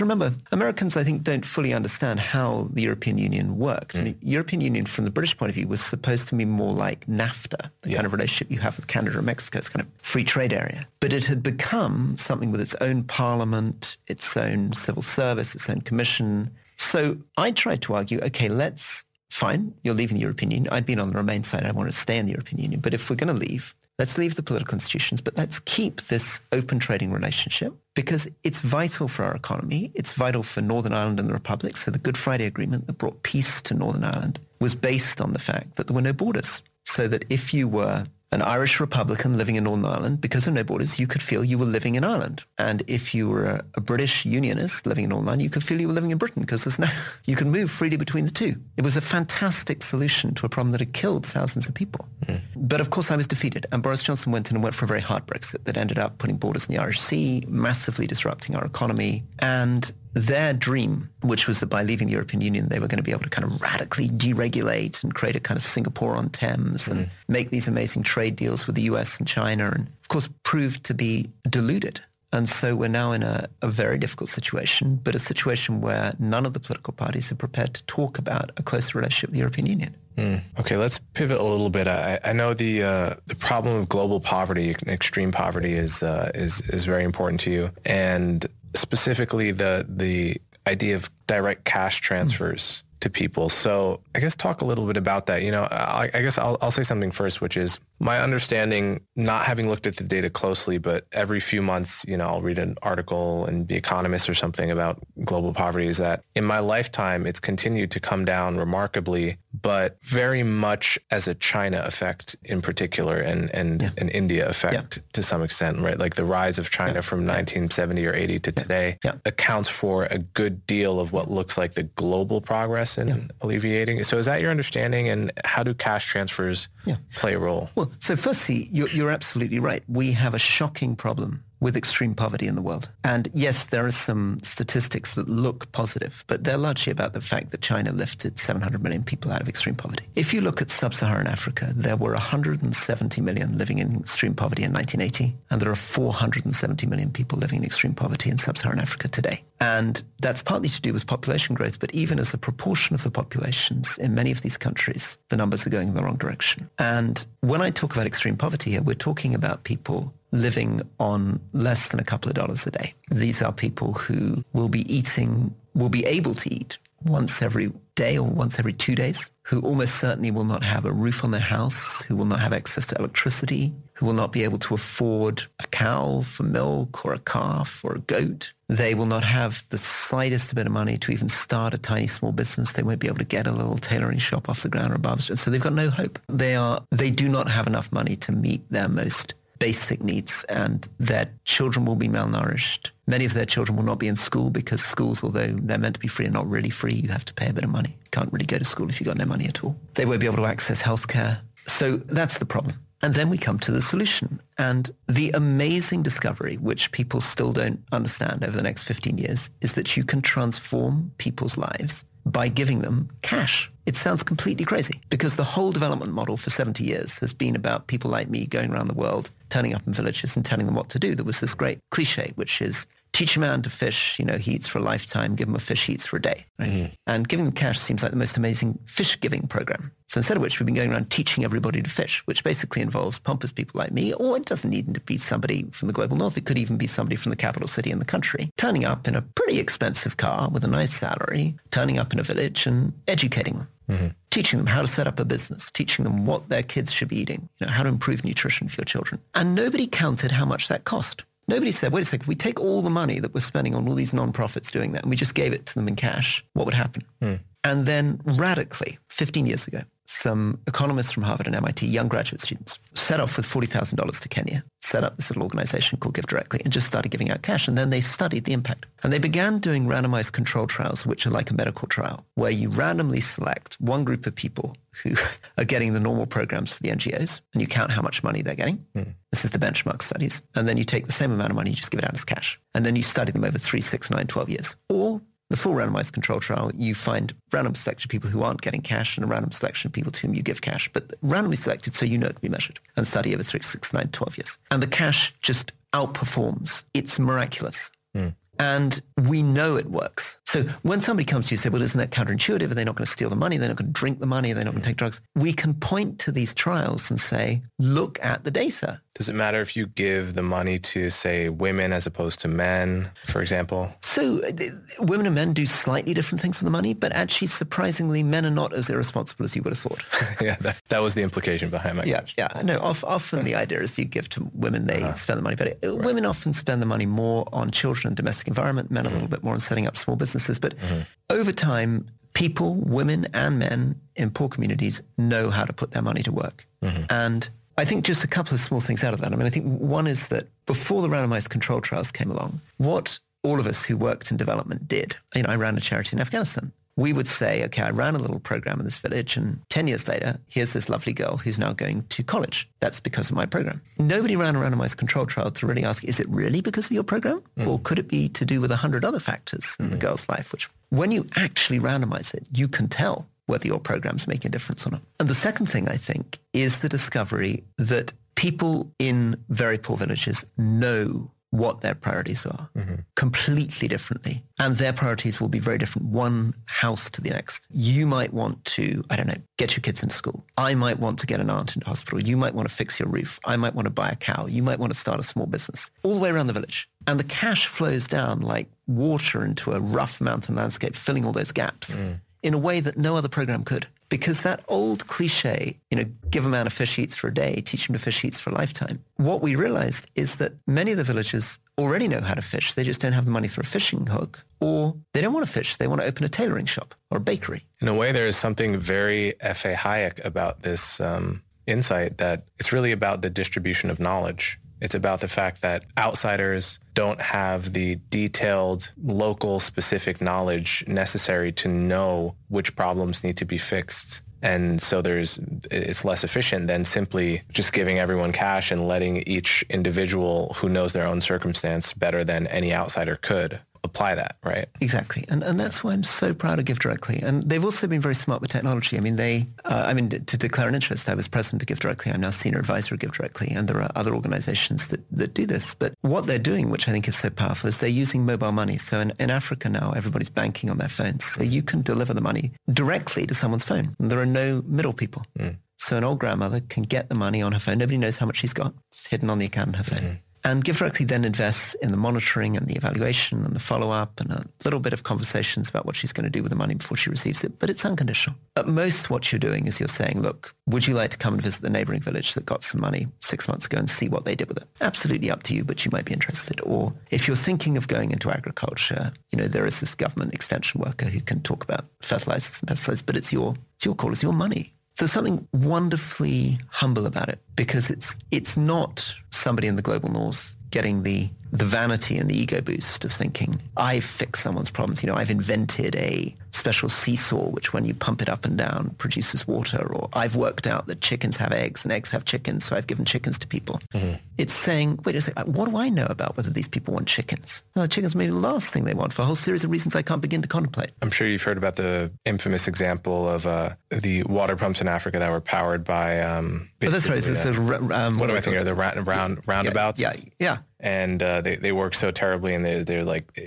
remember, Americans, I think, don't fully understand how the European Union works. Mm. I mean, European Union, from the British point of view, was supposed to be more like NAFTA, the yeah. kind of relationship you have with Canada or Mexico. It's kind of free trade area. But it had become something with its own parliament, its own civil service, its own commission, so I tried to argue, okay, let's, fine, you're leaving the European Union. I'd been on the Remain side. I want to stay in the European Union. But if we're going to leave, let's leave the political institutions, but let's keep this open trading relationship because it's vital for our economy. It's vital for Northern Ireland and the Republic. So the Good Friday Agreement that brought peace to Northern Ireland was based on the fact that there were no borders. So that if you were an Irish Republican living in Northern Ireland, because of no borders, you could feel you were living in Ireland. And if you were a, a, British Unionist living in Northern Ireland, you could feel you were living in Britain because there's no, you can move freely between the two. It was a fantastic solution to a problem that had killed thousands of people. Mm. But of course, I was defeated. And Boris Johnson went in and went for a very hard Brexit that ended up putting borders in the Irish Sea, massively disrupting our economy. And their dream, which was that by leaving the European Union, they were going to be able to kind of radically deregulate and create a kind of Singapore on Thames and mm. make these amazing trade deals with the US and China, and of course proved to be deluded. And so we're now in a, a, very difficult situation, but a situation where none of the political parties are prepared to talk about a closer relationship with the European Union. Mm. Okay, let's pivot a little bit. I, I know the uh, the problem of global poverty, extreme poverty, is uh, is is very important to you, and specifically the the idea of direct cash hmm. transfers to people. So I guess talk a little bit about that. You know, I, I guess I'll, I'll say something first, which is my understanding, not having looked at the data closely, but every few months, you know, I'll read an article in The Economist or something about global poverty is that in my lifetime, it's continued to come down remarkably, but very much as a China effect in particular and, and yeah. an India effect yeah. to some extent, right? Like the rise of China yeah. from 1970 or 80 to today accounts for a good deal of what looks like the global progress in alleviating. So is that your understanding and how do cash transfers play a role? Well, so firstly, you're, you're absolutely right. We have a shocking problem with extreme poverty in the world. And yes, there are some statistics that look positive, but they're largely about the fact that China lifted 700 million people out of extreme poverty. If you look at sub-Saharan Africa, there were 170 million living in extreme poverty in 1980, and there are 470 million people living in extreme poverty in sub-Saharan Africa today. And that's partly to do with population growth, but even as a proportion of the populations in many of these countries, the numbers are going in the wrong direction. And when I talk about extreme poverty here, we're talking about people living on less than a couple of dollars a day. These are people who will be eating, will be able to eat once every day or once every two days, who almost certainly will not have a roof on their house, who will not have access to electricity, who will not be able to afford a cow for milk or a calf or a goat. They will not have the slightest bit of money to even start a tiny small business. They won't be able to get a little tailoring shop off the ground or a barber shop. So they've got no hope. They are, they do not have enough money to meet their most basic needs and their children will be malnourished. Many of their children will not be in school because schools, although they're meant to be free, are not really free. You have to pay a bit of money. You can't really go to school if you've got no money at all. They won't be able to access healthcare. So that's the problem. And then we come to the solution. And the amazing discovery, which people still don't understand over the next 15 years, is that you can transform people's lives by giving them cash. It sounds completely crazy because the whole development model for 70 years has been about people like me going around the world, turning up in villages and telling them what to do. There was this great cliche, which is teach a man to fish, you know, he eats for a lifetime, give him a fish, he eats for a day. Right? Mm-hmm. And giving them cash seems like the most amazing fish giving program. So instead of which we've been going around teaching everybody to fish, which basically involves pompous people like me, or it doesn't need to be somebody from the global north. It could even be somebody from the capital city in the country, turning up in a pretty expensive car with a nice salary, turning up in a village and educating them. Mm-hmm. Teaching them how to set up a business, teaching them what their kids should be eating, you know, how to improve nutrition for your children. And nobody counted how much that cost. Nobody said, wait a second, if we take all the money that we're spending on all these non-profits doing that and we just gave it to them in cash, what would happen? Mm. And then radically, 15 years ago, some economists from Harvard and MIT, young graduate students, set off with $40,000 to Kenya, set up this little organization called GiveDirectly and just started giving out cash. And then they studied the impact. And they began doing randomized control trials, which are like a medical trial, where you randomly select one group of people who are getting the normal programs for the NGOs and you count how much money they're getting. Mm. This is the benchmark studies. And then you take the same amount of money, you just give it out as cash. And then you study them over three, six, nine, 12 years. Or the full randomized control trial, you find random selection of people who aren't getting cash and a random selection of people to whom you give cash, but randomly selected so you know it can be measured and study over three, six, nine, 12 years. And the cash just outperforms. It's miraculous. Mm. And we know it works. So when somebody comes to you and say, well, isn't that counterintuitive? Are they not going to steal the money? They're not going to drink the money. Are They're not going to take drugs. We can point to these trials and say, look at the data. Does it matter if you give the money to, say, women as opposed to men, for example? So uh, women and men do slightly different things with the money, but actually, surprisingly, men are not as irresponsible as you would have thought. yeah, that, that, was the implication behind my yeah, question. Yeah, no, often the idea is you give to women, they uh-huh. spend the money, but right. women often spend the money more on children and domestic environment, men mm-hmm. a little bit more on setting up small businesses. But mm-hmm. over time, people, women and men in poor communities know how to put their money to work. Mm-hmm. And I think just a couple of small things out of that. I mean, I think one is that before the randomized control trials came along, what all of us who worked in development did, you know, I ran a charity in Afghanistan. We would say, okay, I ran a little program in this village and 10 years later, here's this lovely girl who's now going to college. That's because of my program. Nobody ran a randomized control trial to really ask, is it really because of your program? Mm. Or could it be to do with a hundred other factors in mm. the girl's life, which when you actually randomize it, you can tell whether your program's making a difference or not. And the second thing I think is the discovery that people in very poor villages know what their priorities are mm-hmm. completely differently. And their priorities will be very different one house to the next. You might want to, I don't know, get your kids into school. I might want to get an aunt into hospital. You might want to fix your roof. I might want to buy a cow. You might want to start a small business all the way around the village. And the cash flows down like water into a rough mountain landscape, filling all those gaps. Mm in a way that no other program could. Because that old cliche, you know, give a man a fish eats for a day, teach him to fish eats for a lifetime. What we realized is that many of the villagers already know how to fish. They just don't have the money for a fishing hook or they don't want to fish. They want to open a tailoring shop or a bakery. In a way, there is something very F.A. Hayek about this um, insight that it's really about the distribution of knowledge. It's about the fact that outsiders don't have the detailed local specific knowledge necessary to know which problems need to be fixed. And so there's, it's less efficient than simply just giving everyone cash and letting each individual who knows their own circumstance better than any outsider could apply that, right? Exactly. And, and that's why I'm so proud of GiveDirectly. And they've also been very smart with technology. I mean, they, uh, I mean, to declare an interest, I was president of GiveDirectly. I'm now senior advisor of GiveDirectly. And there are other organizations that, that do this. But what they're doing, which I think is so powerful, is they're using mobile money. So in, in Africa now, everybody's banking on their phones. So you can deliver the money directly to someone's phone. And there are no middle people. Mm. So an old grandmother can get the money on her phone. Nobody knows how much she's got. It's hidden on the account on her phone. Mm. And GiveDirectly then invests in the monitoring and the evaluation and the follow-up and a little bit of conversations about what she's going to do with the money before she receives it, but it's unconditional. At most, what you're doing is you're saying, look, would you like to come and visit the neighboring village that got some money six months ago and see what they did with it? Absolutely up to you, but you might be interested. Or if you're thinking of going into agriculture, you know, there is this government extension worker who can talk about fertilizers and pesticides, but it's your, it's your call, it's your money. So something wonderfully humble about it because it's it's not somebody in the global north getting the the vanity and the ego boost of thinking, I've fixed someone's problems. You know, I've invented a special seesaw, which when you pump it up and down produces water. Or I've worked out that chickens have eggs and eggs have chickens, so I've given chickens to people. Mm-hmm. It's saying, wait a second, what do I know about whether these people want chickens? Well, chickens may be the last thing they want for a whole series of reasons I can't begin to contemplate. I'm sure you've heard about the infamous example of uh, the water pumps in Africa that were powered by... Um, oh, that's right. It's, uh, um, what, what do I think? Are the round, roundabouts? Yeah, yeah. yeah and uh, they, they work so terribly and they, they're like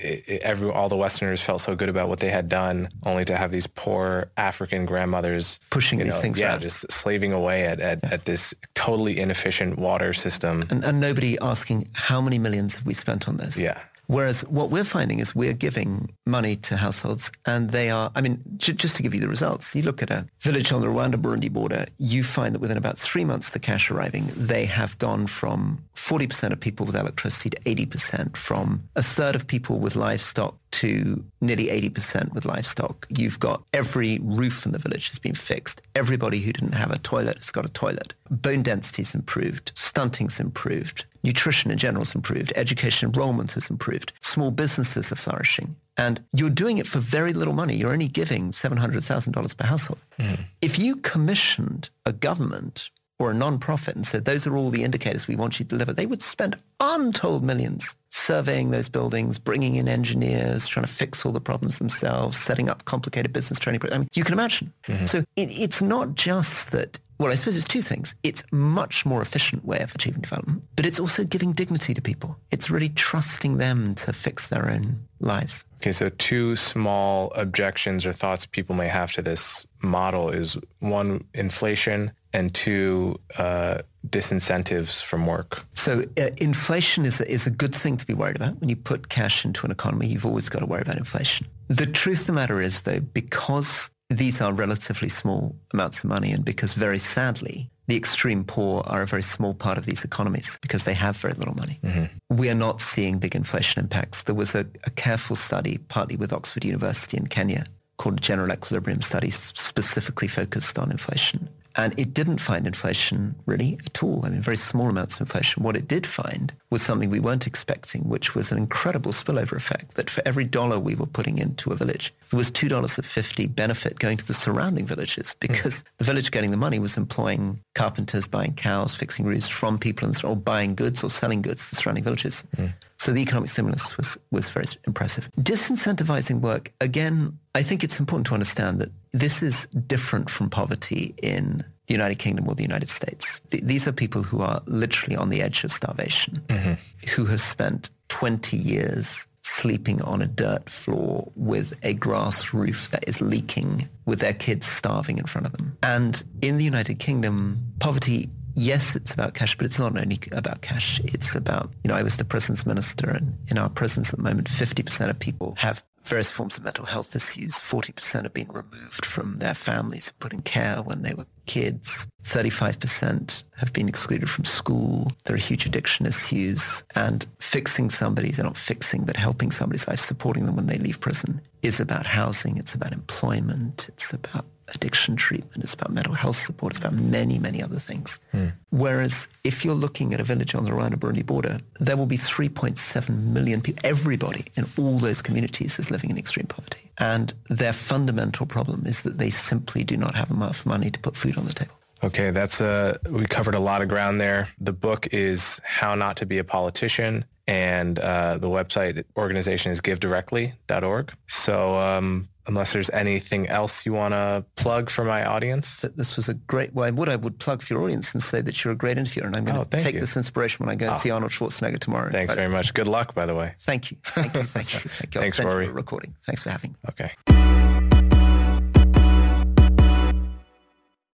every all the westerners felt so good about what they had done only to have these poor african grandmothers pushing these know, things yeah around. just slaving away at, at, at this totally inefficient water system. And, and nobody asking how many millions have we spent on this? Yeah Whereas what we're finding is we're giving money to households and they are, I mean, j- just to give you the results, you look at a village on the Rwanda-Burundi border, you find that within about three months the cash arriving, they have gone from 40% of people with electricity to 80%, from a third of people with livestock to nearly 80% with livestock. You've got every roof in the village has been fixed. Everybody who didn't have a toilet has got a toilet. Bone density's improved. Stunting's improved. Nutrition in general is improved. Education enrollment has improved. Small businesses are flourishing. And you're doing it for very little money. You're only giving $700,000 per household. Mm. If you commissioned a government or a non-profit and said, those are all the indicators we want you to deliver, they would spend untold millions surveying those buildings, bringing in engineers, trying to fix all the problems themselves, setting up complicated business training. I mean, you can imagine. Mm-hmm. So it, it's not just that well, I suppose it's two things. It's much more efficient way of achieving development, but it's also giving dignity to people. It's really trusting them to fix their own lives. Okay, so two small objections or thoughts people may have to this model is one, inflation, and two, uh, disincentives from work. So uh, inflation is a, is a good thing to be worried about. When you put cash into an economy, you've always got to worry about inflation. The truth of the matter is, though, because these are relatively small amounts of money and because very sadly, the extreme poor are a very small part of these economies because they have very little money. Mm-hmm. We are not seeing big inflation impacts. There was a, a careful study, partly with Oxford University in Kenya, called a General Equilibrium Studies, specifically focused on inflation. And it didn't find inflation really at all. I mean, very small amounts of inflation. What it did find was something we weren't expecting, which was an incredible spillover effect that for every dollar we were putting into a village, there was $2.50 benefit going to the surrounding villages hmm. because mm. the village getting the money was employing carpenters, buying cows, fixing roofs from people or buying goods or selling goods to surrounding villages. Mm. So the economic stimulus was, was very impressive. Disincentivizing work, again, I think it's important to understand that this is different from poverty in the United Kingdom or the United States. Th- these are people who are literally on the edge of starvation, mm-hmm. who have spent 20 years sleeping on a dirt floor with a grass roof that is leaking with their kids starving in front of them. And in the United Kingdom, poverty yes, it's about cash, but it's not only about cash. It's about, you know, I was the prisons minister and in our prisons at the moment, 50% of people have various forms of mental health issues. 40% have been removed from their families, put in care when they were kids. 35% have been excluded from school. There are huge addiction issues. And fixing somebody's, not fixing, but helping somebody's life, supporting them when they leave prison is about housing. It's about employment. It's about addiction treatment, it's about mental health support, it's about many, many other things. Mm. Whereas if you're looking at a village on the Rwanda-Burundi border, there will be 3.7 million people. Everybody in all those communities is living in extreme poverty. And their fundamental problem is that they simply do not have enough money to put food on the table. Okay, that's a, we covered a lot of ground there. The book is How Not to Be a Politician and uh, the website organization is givedirectly.org. So um, unless there's anything else you want to plug for my audience. This was a great, well, what I would plug for your audience and say that you're a great interviewer. And I'm going oh, to take you. this inspiration when I go and oh. see Arnold Schwarzenegger tomorrow. Thanks very much. Good luck, by the way. Thank you. Thank you. Thank you. Thank you. Thanks, Rory. For recording. Thanks for having me. Okay.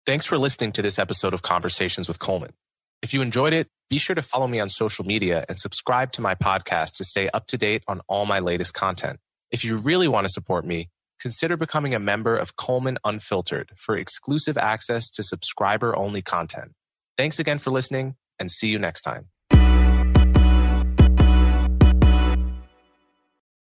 Thanks for listening to this episode of Conversations with Coleman. If you enjoyed it, be sure to follow me on social media and subscribe to my podcast to stay up to date on all my latest content. If you really want to support me, consider becoming a member of Coleman Unfiltered for exclusive access to subscriber only content. Thanks again for listening and see you next time.